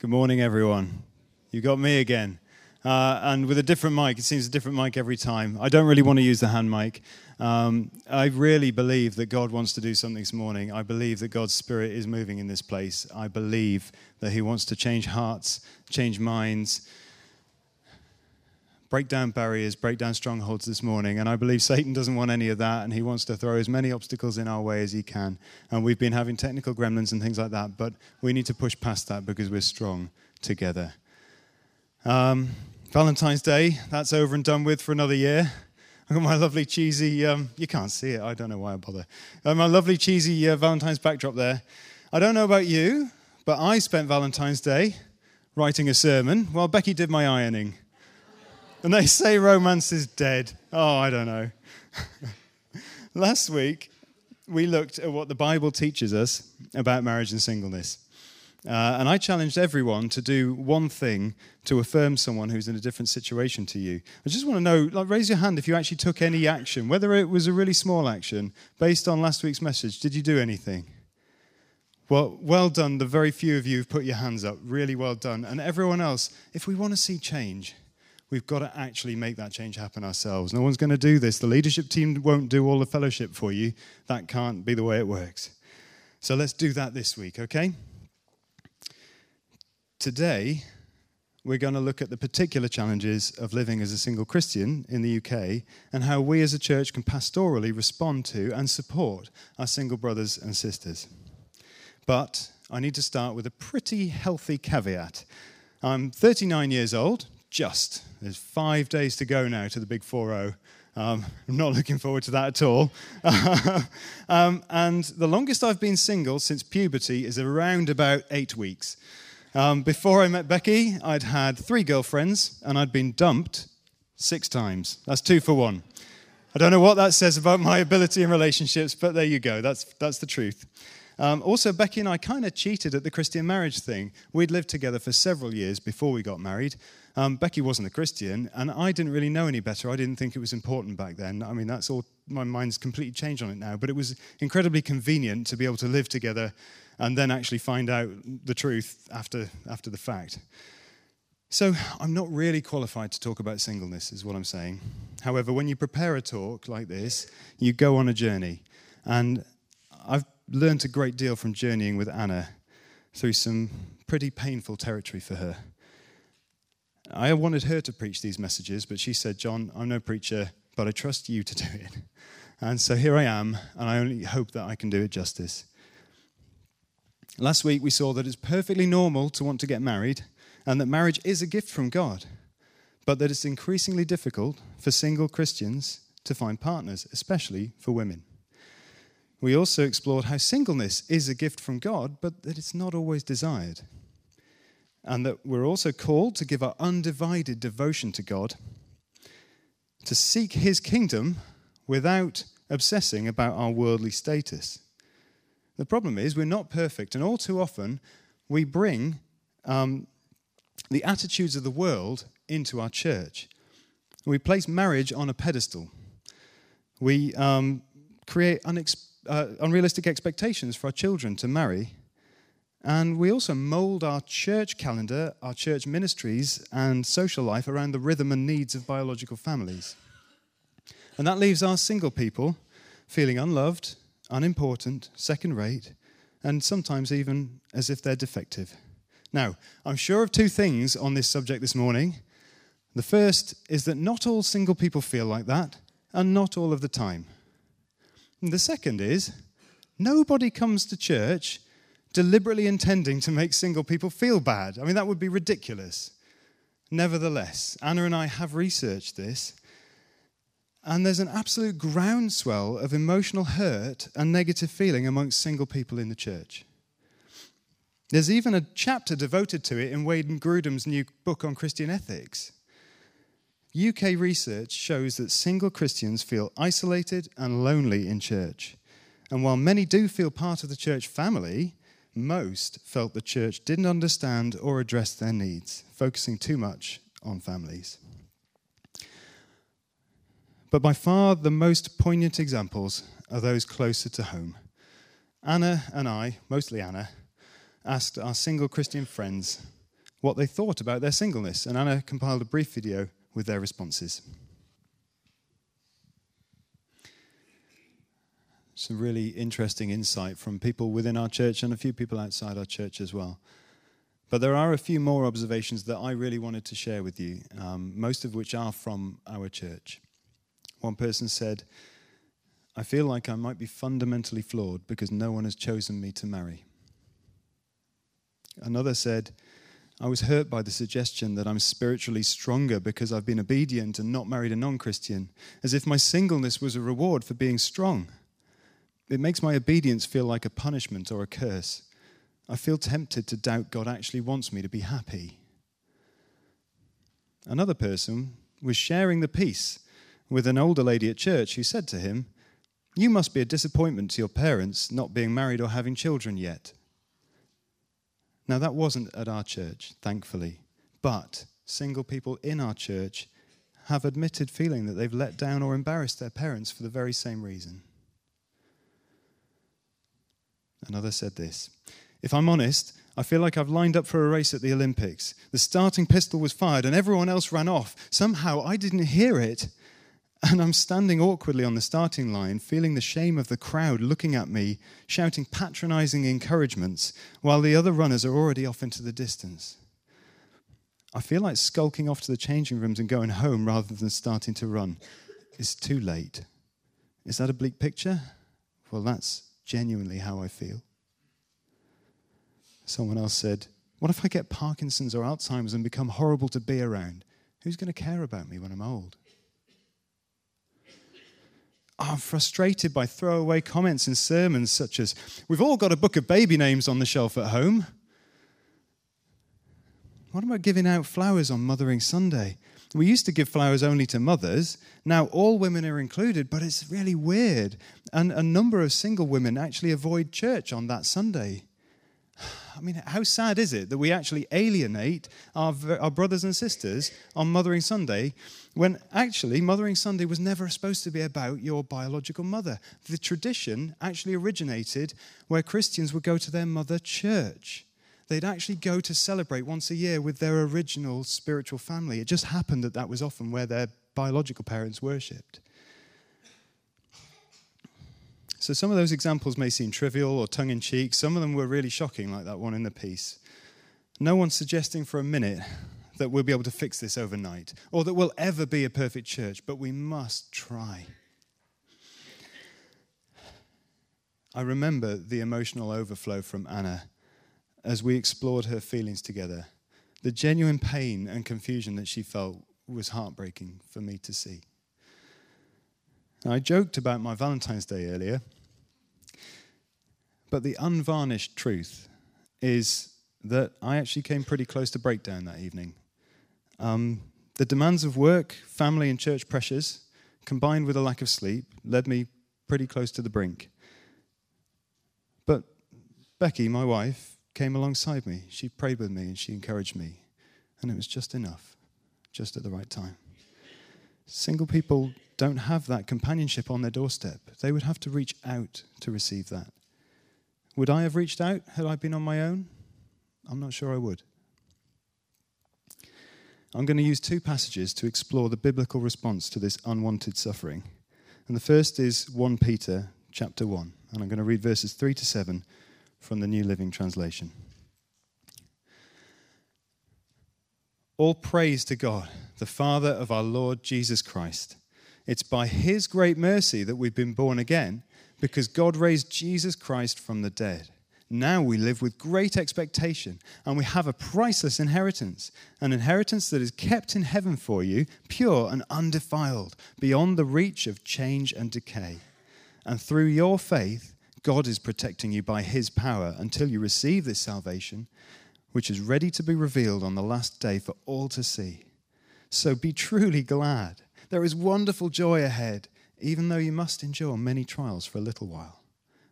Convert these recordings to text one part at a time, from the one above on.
Good morning, everyone. You got me again. Uh, and with a different mic, it seems a different mic every time. I don't really want to use the hand mic. Um, I really believe that God wants to do something this morning. I believe that God's Spirit is moving in this place. I believe that He wants to change hearts, change minds, break down barriers, break down strongholds this morning. And I believe Satan doesn't want any of that, and he wants to throw as many obstacles in our way as he can. And we've been having technical gremlins and things like that, but we need to push past that because we're strong together. Um, Valentine's Day, that's over and done with for another year. I've got my lovely cheesy, um, you can't see it, I don't know why I bother. Uh, my lovely cheesy uh, Valentine's backdrop there. I don't know about you, but I spent Valentine's Day writing a sermon while Becky did my ironing. And they say romance is dead. Oh, I don't know. Last week, we looked at what the Bible teaches us about marriage and singleness. Uh, and I challenged everyone to do one thing to affirm someone who's in a different situation to you. I just want to know, like, raise your hand if you actually took any action, whether it was a really small action based on last week's message. Did you do anything? Well, well done. The very few of you who've put your hands up. Really well done. And everyone else, if we want to see change, we've got to actually make that change happen ourselves. No one's going to do this. The leadership team won't do all the fellowship for you. That can't be the way it works. So let's do that this week, okay? Today, we're going to look at the particular challenges of living as a single Christian in the UK and how we as a church can pastorally respond to and support our single brothers and sisters. But I need to start with a pretty healthy caveat. I'm 39 years old, just. There's five days to go now to the big 4 0. Um, I'm not looking forward to that at all. um, and the longest I've been single since puberty is around about eight weeks. Um, before I met Becky, I'd had three girlfriends and I'd been dumped six times. That's two for one. I don't know what that says about my ability in relationships, but there you go. That's, that's the truth. Um, also, Becky and I kind of cheated at the Christian marriage thing. We'd lived together for several years before we got married. Um, Becky wasn't a Christian, and I didn't really know any better. I didn't think it was important back then. I mean, that's all, my mind's completely changed on it now. But it was incredibly convenient to be able to live together and then actually find out the truth after, after the fact. So, I'm not really qualified to talk about singleness, is what I'm saying. However, when you prepare a talk like this, you go on a journey. And I've learned a great deal from journeying with Anna through some pretty painful territory for her. I wanted her to preach these messages, but she said, John, I'm no preacher, but I trust you to do it. And so here I am, and I only hope that I can do it justice. Last week we saw that it's perfectly normal to want to get married, and that marriage is a gift from God, but that it's increasingly difficult for single Christians to find partners, especially for women. We also explored how singleness is a gift from God, but that it's not always desired and that we're also called to give our undivided devotion to God, to seek His kingdom without obsessing about our worldly status. The problem is, we're not perfect, and all too often we bring um, the attitudes of the world into our church. We place marriage on a pedestal. We um, create unex- uh, unrealistic expectations for our children to marry and we also mold our church calendar, our church ministries, and social life around the rhythm and needs of biological families. And that leaves our single people feeling unloved, unimportant, second rate, and sometimes even as if they're defective. Now, I'm sure of two things on this subject this morning. The first is that not all single people feel like that, and not all of the time. And the second is nobody comes to church deliberately intending to make single people feel bad. I mean, that would be ridiculous. Nevertheless, Anna and I have researched this, and there's an absolute groundswell of emotional hurt and negative feeling amongst single people in the church. There's even a chapter devoted to it in Wayne Grudem's new book on Christian ethics. UK research shows that single Christians feel isolated and lonely in church. And while many do feel part of the church family, most felt the church didn't understand or address their needs, focusing too much on families. But by far the most poignant examples are those closer to home. Anna and I, mostly Anna, asked our single Christian friends what they thought about their singleness, and Anna compiled a brief video with their responses. Some really interesting insight from people within our church and a few people outside our church as well. But there are a few more observations that I really wanted to share with you, um, most of which are from our church. One person said, I feel like I might be fundamentally flawed because no one has chosen me to marry. Another said, I was hurt by the suggestion that I'm spiritually stronger because I've been obedient and not married a non Christian, as if my singleness was a reward for being strong. It makes my obedience feel like a punishment or a curse. I feel tempted to doubt God actually wants me to be happy. Another person was sharing the peace with an older lady at church who said to him, You must be a disappointment to your parents not being married or having children yet. Now, that wasn't at our church, thankfully, but single people in our church have admitted feeling that they've let down or embarrassed their parents for the very same reason. Another said this if I'm honest, I feel like I've lined up for a race at the Olympics. The starting pistol was fired and everyone else ran off. Somehow I didn't hear it. And I'm standing awkwardly on the starting line, feeling the shame of the crowd looking at me, shouting patronizing encouragements, while the other runners are already off into the distance. I feel like skulking off to the changing rooms and going home rather than starting to run. It's too late. Is that a bleak picture? Well, that's genuinely how I feel. Someone else said, What if I get Parkinson's or Alzheimer's and become horrible to be around? Who's going to care about me when I'm old? I'm frustrated by throwaway comments in sermons such as, We've all got a book of baby names on the shelf at home. What about giving out flowers on Mothering Sunday? We used to give flowers only to mothers. Now all women are included, but it's really weird. And a number of single women actually avoid church on that Sunday. I mean, how sad is it that we actually alienate our, our brothers and sisters on Mothering Sunday when actually Mothering Sunday was never supposed to be about your biological mother? The tradition actually originated where Christians would go to their mother church. They'd actually go to celebrate once a year with their original spiritual family. It just happened that that was often where their biological parents worshipped. So some of those examples may seem trivial or tongue in cheek. Some of them were really shocking, like that one in the piece. No one's suggesting for a minute that we'll be able to fix this overnight or that we'll ever be a perfect church, but we must try. I remember the emotional overflow from Anna as we explored her feelings together. The genuine pain and confusion that she felt was heartbreaking for me to see. I joked about my Valentine's Day earlier, but the unvarnished truth is that I actually came pretty close to breakdown that evening. Um, the demands of work, family, and church pressures, combined with a lack of sleep, led me pretty close to the brink. But Becky, my wife, came alongside me. She prayed with me and she encouraged me. And it was just enough, just at the right time. Single people don't have that companionship on their doorstep. They would have to reach out to receive that. Would I have reached out had I been on my own? I'm not sure I would. I'm going to use two passages to explore the biblical response to this unwanted suffering. And the first is 1 Peter chapter 1, and I'm going to read verses 3 to 7 from the New Living Translation. All praise to God, the Father of our Lord Jesus Christ. It's by his great mercy that we've been born again, because God raised Jesus Christ from the dead. Now we live with great expectation, and we have a priceless inheritance, an inheritance that is kept in heaven for you, pure and undefiled, beyond the reach of change and decay. And through your faith, God is protecting you by his power until you receive this salvation which is ready to be revealed on the last day for all to see. So be truly glad. There is wonderful joy ahead, even though you must endure many trials for a little while.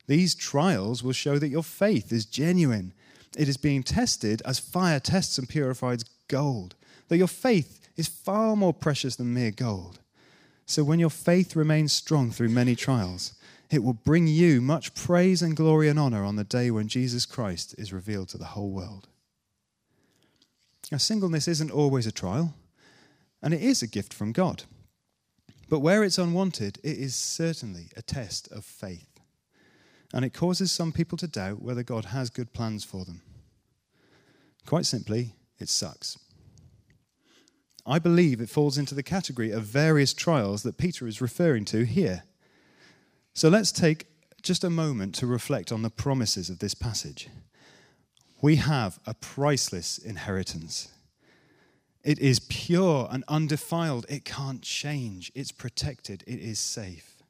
These trials will show that your faith is genuine. It is being tested as fire tests and purifies gold, that your faith is far more precious than mere gold. So when your faith remains strong through many trials, it will bring you much praise and glory and honor on the day when Jesus Christ is revealed to the whole world. Now, singleness isn't always a trial, and it is a gift from God. But where it's unwanted, it is certainly a test of faith. And it causes some people to doubt whether God has good plans for them. Quite simply, it sucks. I believe it falls into the category of various trials that Peter is referring to here. So let's take just a moment to reflect on the promises of this passage. We have a priceless inheritance. It is pure and undefiled. It can't change. It's protected. It is safe.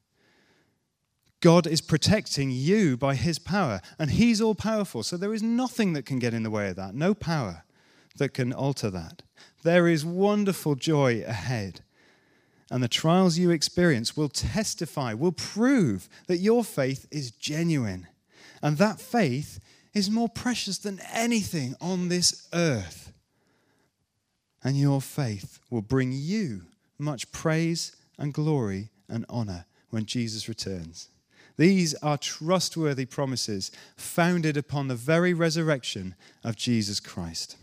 God is protecting you by his power, and he's all powerful. So there is nothing that can get in the way of that, no power that can alter that. There is wonderful joy ahead. And the trials you experience will testify, will prove that your faith is genuine. And that faith is more precious than anything on this earth. And your faith will bring you much praise and glory and honor when Jesus returns. These are trustworthy promises founded upon the very resurrection of Jesus Christ.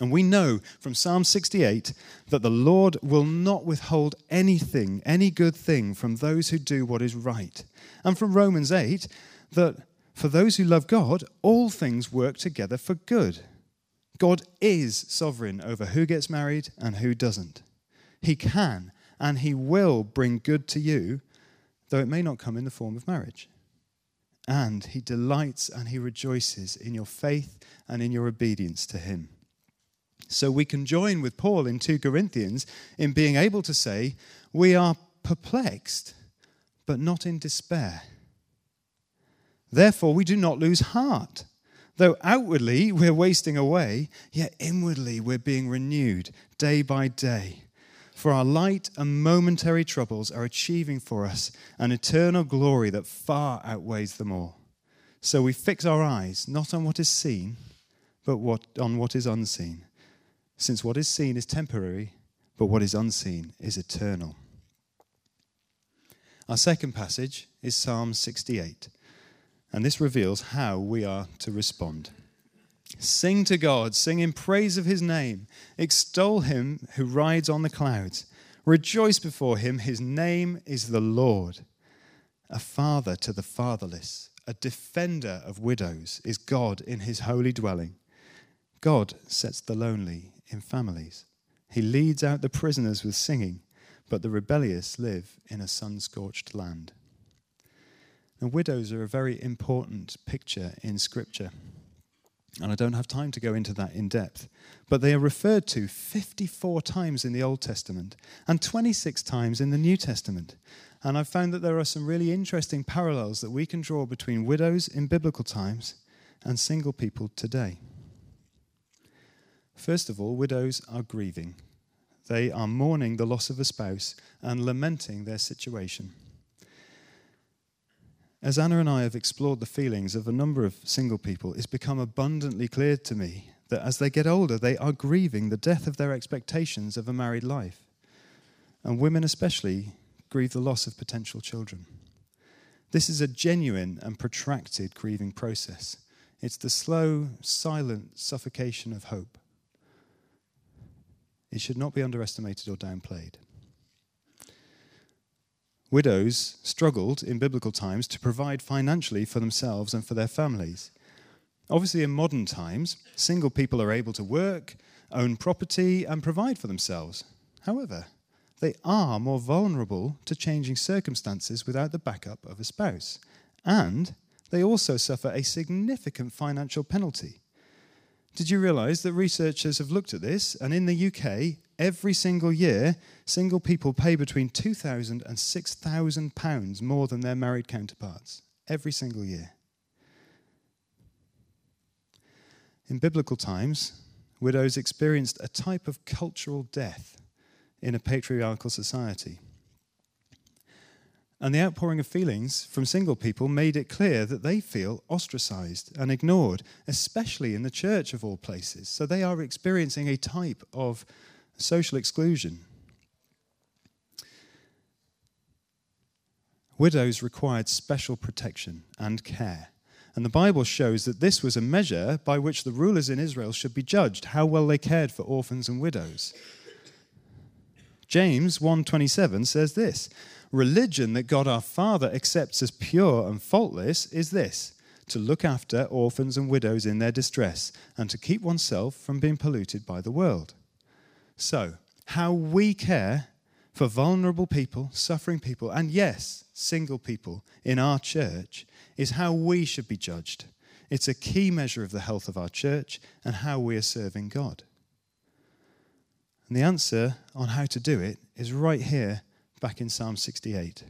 And we know from Psalm 68 that the Lord will not withhold anything, any good thing, from those who do what is right. And from Romans 8 that for those who love God, all things work together for good. God is sovereign over who gets married and who doesn't. He can and He will bring good to you, though it may not come in the form of marriage. And He delights and He rejoices in your faith and in your obedience to Him. So we can join with Paul in 2 Corinthians in being able to say, We are perplexed, but not in despair. Therefore, we do not lose heart. Though outwardly we're wasting away, yet inwardly we're being renewed day by day. For our light and momentary troubles are achieving for us an eternal glory that far outweighs them all. So we fix our eyes not on what is seen, but what, on what is unseen since what is seen is temporary, but what is unseen is eternal. Our second passage is Psalm 68, and this reveals how we are to respond. Sing to God, sing in praise of his name, extol him who rides on the clouds, rejoice before him, his name is the Lord. A father to the fatherless, a defender of widows is God in his holy dwelling. God sets the lonely in families. He leads out the prisoners with singing, but the rebellious live in a sun scorched land. Now, widows are a very important picture in Scripture. And I don't have time to go into that in depth. But they are referred to 54 times in the Old Testament and 26 times in the New Testament. And I've found that there are some really interesting parallels that we can draw between widows in biblical times and single people today. First of all, widows are grieving. They are mourning the loss of a spouse and lamenting their situation. As Anna and I have explored the feelings of a number of single people, it's become abundantly clear to me that as they get older, they are grieving the death of their expectations of a married life. And women, especially, grieve the loss of potential children. This is a genuine and protracted grieving process. It's the slow, silent suffocation of hope. It should not be underestimated or downplayed. Widows struggled in biblical times to provide financially for themselves and for their families. Obviously, in modern times, single people are able to work, own property, and provide for themselves. However, they are more vulnerable to changing circumstances without the backup of a spouse. And they also suffer a significant financial penalty did you realize that researchers have looked at this? And in the UK, every single year, single people pay between £2,000 and £6,000 more than their married counterparts. Every single year. In biblical times, widows experienced a type of cultural death in a patriarchal society. And the outpouring of feelings from single people made it clear that they feel ostracized and ignored, especially in the church of all places. So they are experiencing a type of social exclusion. Widows required special protection and care. And the Bible shows that this was a measure by which the rulers in Israel should be judged, how well they cared for orphans and widows. James 1:27 says this, religion that God our Father accepts as pure and faultless is this, to look after orphans and widows in their distress and to keep oneself from being polluted by the world. So, how we care for vulnerable people, suffering people, and yes, single people in our church is how we should be judged. It's a key measure of the health of our church and how we are serving God. And the answer on how to do it is right here back in Psalm 68.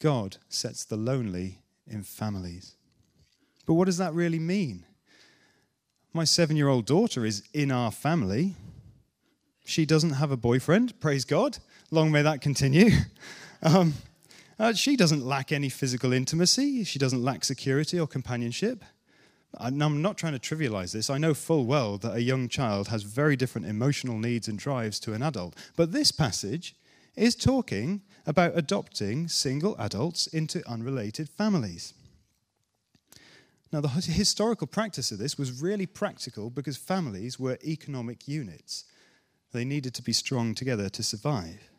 God sets the lonely in families. But what does that really mean? My seven year old daughter is in our family. She doesn't have a boyfriend, praise God. Long may that continue. Um, uh, she doesn't lack any physical intimacy. She doesn't lack security or companionship. I'm not trying to trivialize this. I know full well that a young child has very different emotional needs and drives to an adult. But this passage is talking about adopting single adults into unrelated families. Now, the historical practice of this was really practical because families were economic units. They needed to be strong together to survive.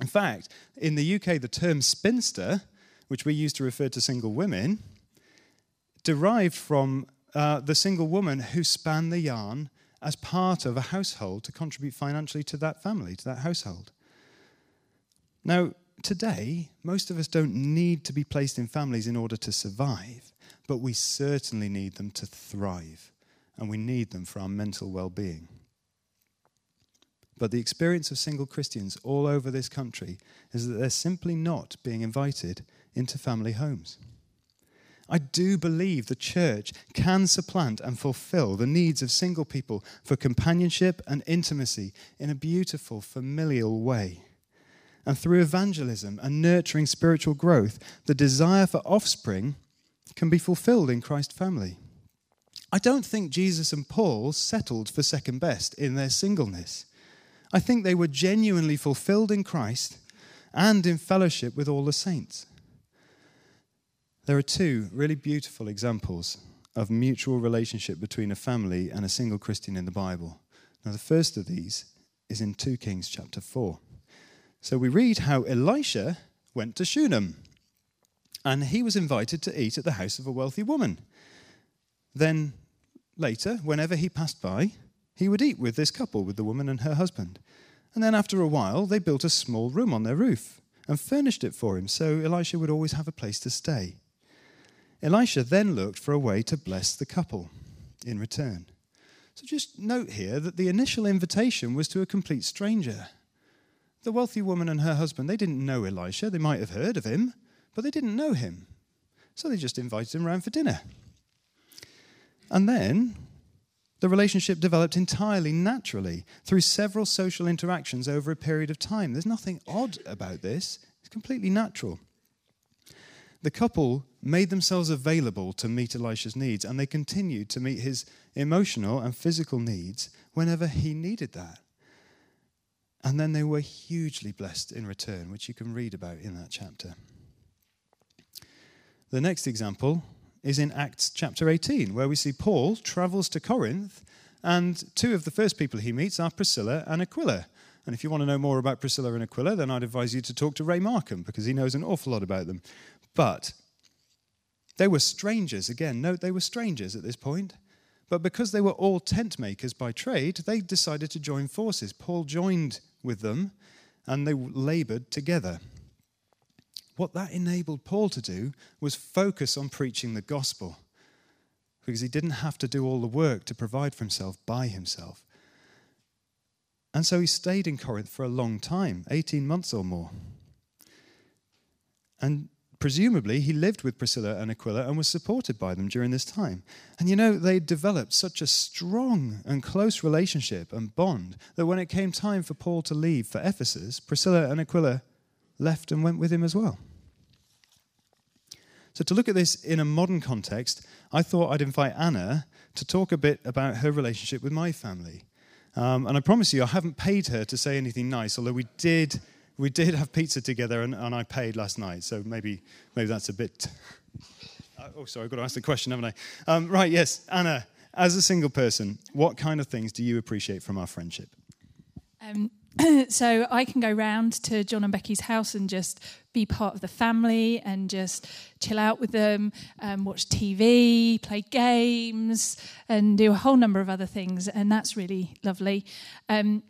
In fact, in the UK, the term spinster, which we use to refer to single women, derived from uh, the single woman who span the yarn as part of a household to contribute financially to that family, to that household. Now, today, most of us don't need to be placed in families in order to survive, but we certainly need them to thrive, and we need them for our mental well being. But the experience of single Christians all over this country is that they're simply not being invited into family homes. I do believe the church can supplant and fulfill the needs of single people for companionship and intimacy in a beautiful, familial way. And through evangelism and nurturing spiritual growth, the desire for offspring can be fulfilled in Christ's family. I don't think Jesus and Paul settled for second best in their singleness. I think they were genuinely fulfilled in Christ and in fellowship with all the saints. There are two really beautiful examples of mutual relationship between a family and a single Christian in the Bible. Now, the first of these is in 2 Kings chapter 4. So we read how Elisha went to Shunem, and he was invited to eat at the house of a wealthy woman. Then later, whenever he passed by, he would eat with this couple, with the woman and her husband. And then after a while, they built a small room on their roof and furnished it for him, so Elisha would always have a place to stay. Elisha then looked for a way to bless the couple in return. So just note here that the initial invitation was to a complete stranger. The wealthy woman and her husband, they didn't know Elisha. They might have heard of him, but they didn't know him. So they just invited him around for dinner. And then the relationship developed entirely naturally through several social interactions over a period of time. There's nothing odd about this, it's completely natural. The couple made themselves available to meet Elisha's needs, and they continued to meet his emotional and physical needs whenever he needed that. And then they were hugely blessed in return, which you can read about in that chapter. The next example is in Acts chapter 18, where we see Paul travels to Corinth, and two of the first people he meets are Priscilla and Aquila. And if you want to know more about Priscilla and Aquila, then I'd advise you to talk to Ray Markham, because he knows an awful lot about them. But they were strangers. Again, note they were strangers at this point. But because they were all tent makers by trade, they decided to join forces. Paul joined with them, and they labored together what that enabled Paul to do was focus on preaching the gospel because he didn't have to do all the work to provide for himself by himself. And so he stayed in Corinth for a long time 18 months or more. And presumably he lived with Priscilla and Aquila and was supported by them during this time. And you know, they developed such a strong and close relationship and bond that when it came time for Paul to leave for Ephesus, Priscilla and Aquila left and went with him as well. So, to look at this in a modern context, I thought I'd invite Anna to talk a bit about her relationship with my family. Um, and I promise you, I haven't paid her to say anything nice, although we did, we did have pizza together and, and I paid last night. So maybe, maybe that's a bit. Uh, oh, sorry, I've got to ask the question, haven't I? Um, right, yes. Anna, as a single person, what kind of things do you appreciate from our friendship? Um, so I can go round to John and Becky's house and just be part of the family and just chill out with them, um, watch TV, play games, and do a whole number of other things. And that's really lovely. Um,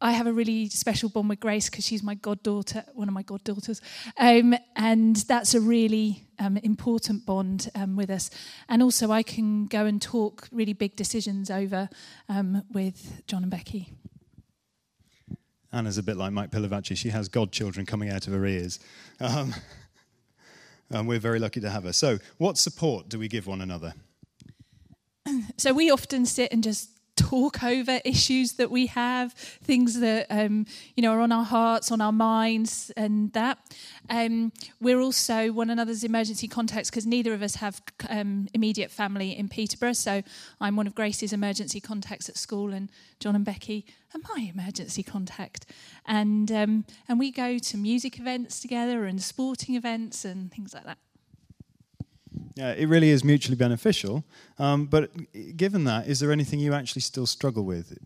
I have a really special bond with Grace because she's my goddaughter, one of my goddaughters. Um, and that's a really um, important bond um, with us. And also, I can go and talk really big decisions over um, with John and Becky. Anna's a bit like Mike Pilavachi. She has godchildren coming out of her ears. Um, and we're very lucky to have her. So, what support do we give one another? So, we often sit and just talk over issues that we have, things that um, you know are on our hearts, on our minds, and that. Um, we're also one another's emergency contacts because neither of us have um, immediate family in Peterborough. So I'm one of Grace's emergency contacts at school, and John and Becky are my emergency contact. And um, and we go to music events together and sporting events and things like that. Yeah, it really is mutually beneficial. Um, but given that, is there anything you actually still struggle with?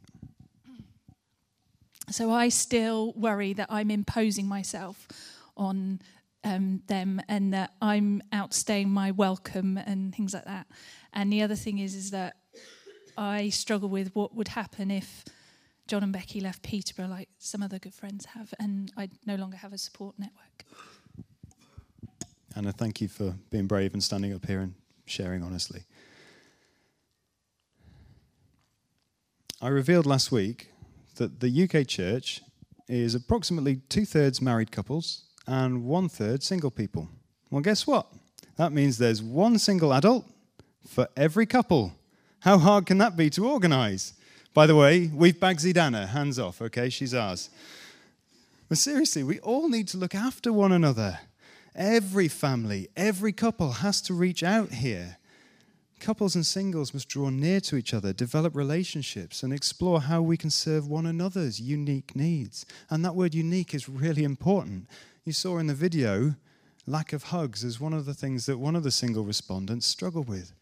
So I still worry that I'm imposing myself on um, them and that I'm outstaying my welcome and things like that. And the other thing is, is that I struggle with what would happen if John and Becky left Peterborough, like some other good friends have, and I no longer have a support network. Anna, thank you for being brave and standing up here and sharing honestly. I revealed last week that the UK church is approximately two thirds married couples and one third single people. Well, guess what? That means there's one single adult for every couple. How hard can that be to organize? By the way, we've Bagsied Anna, hands off, okay? She's ours. But seriously, we all need to look after one another. Every family, every couple has to reach out here. Couples and singles must draw near to each other, develop relationships, and explore how we can serve one another's unique needs. And that word unique is really important. You saw in the video, lack of hugs is one of the things that one of the single respondents struggle with.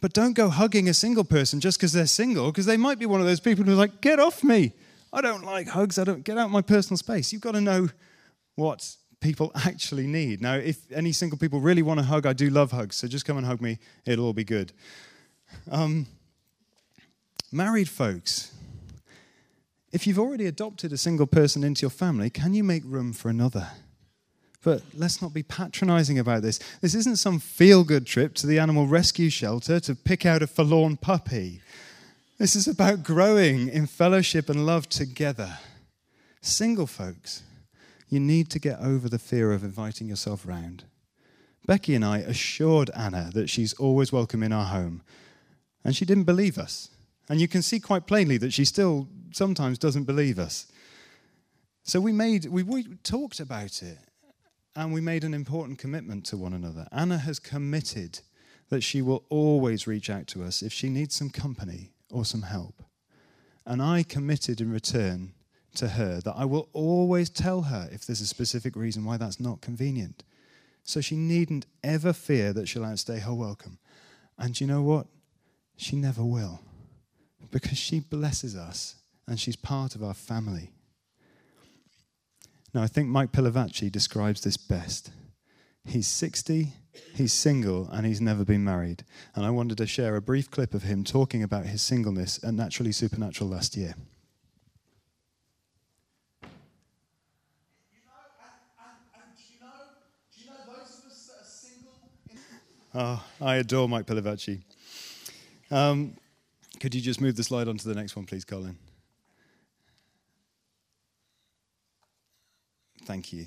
But don't go hugging a single person just because they're single, because they might be one of those people who's like, get off me. I don't like hugs. I don't get out my personal space. You've got to know what people actually need. Now, if any single people really want a hug, I do love hugs, so just come and hug me. It'll all be good. Um, married folks, if you've already adopted a single person into your family, can you make room for another? But let's not be patronizing about this. This isn't some feel good trip to the animal rescue shelter to pick out a forlorn puppy. This is about growing in fellowship and love together. Single folks, you need to get over the fear of inviting yourself round. Becky and I assured Anna that she's always welcome in our home, and she didn't believe us. And you can see quite plainly that she still sometimes doesn't believe us. So we made we, we talked about it and we made an important commitment to one another. Anna has committed that she will always reach out to us if she needs some company or some help. And I committed in return to her that I will always tell her if there's a specific reason why that's not convenient. So she needn't ever fear that she'll outstay her welcome. And you know what? She never will. Because she blesses us and she's part of our family. Now, I think Mike Pilavachi describes this best. He's 60, he's single, and he's never been married. And I wanted to share a brief clip of him talking about his singleness at Naturally Supernatural last year. Oh, I adore Mike Pilavachi. Um, could you just move the slide on to the next one, please, Colin? Thank you.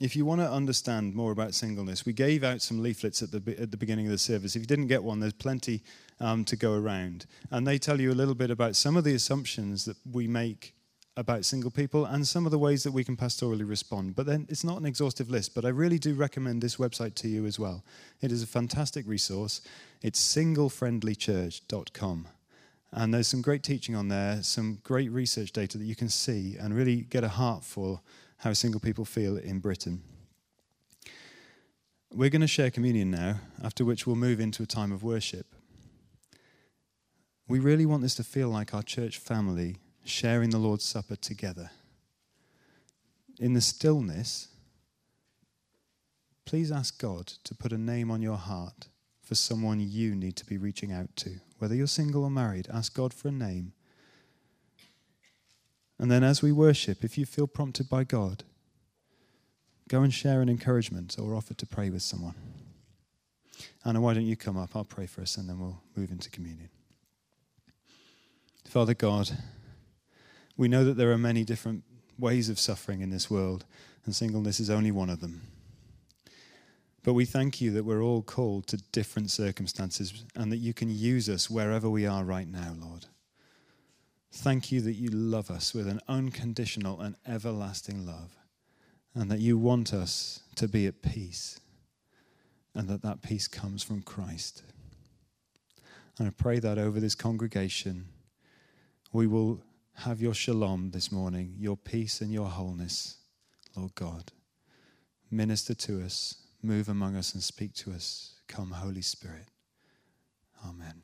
If you want to understand more about singleness, we gave out some leaflets at the, at the beginning of the service. If you didn't get one, there's plenty um, to go around. And they tell you a little bit about some of the assumptions that we make about single people and some of the ways that we can pastorally respond. But then it's not an exhaustive list, but I really do recommend this website to you as well. It is a fantastic resource. It's singlefriendlychurch.com. And there's some great teaching on there, some great research data that you can see and really get a heart for how single people feel in Britain. We're going to share communion now, after which we'll move into a time of worship. We really want this to feel like our church family sharing the Lord's Supper together. In the stillness, please ask God to put a name on your heart for someone you need to be reaching out to. Whether you're single or married, ask God for a name. And then as we worship, if you feel prompted by God, go and share an encouragement or offer to pray with someone. Anna, why don't you come up? I'll pray for us and then we'll move into communion. Father God, we know that there are many different ways of suffering in this world, and singleness is only one of them. But we thank you that we're all called to different circumstances and that you can use us wherever we are right now, Lord. Thank you that you love us with an unconditional and everlasting love and that you want us to be at peace and that that peace comes from Christ. And I pray that over this congregation, we will have your shalom this morning, your peace and your wholeness, Lord God. Minister to us Move among us and speak to us. Come, Holy Spirit. Amen.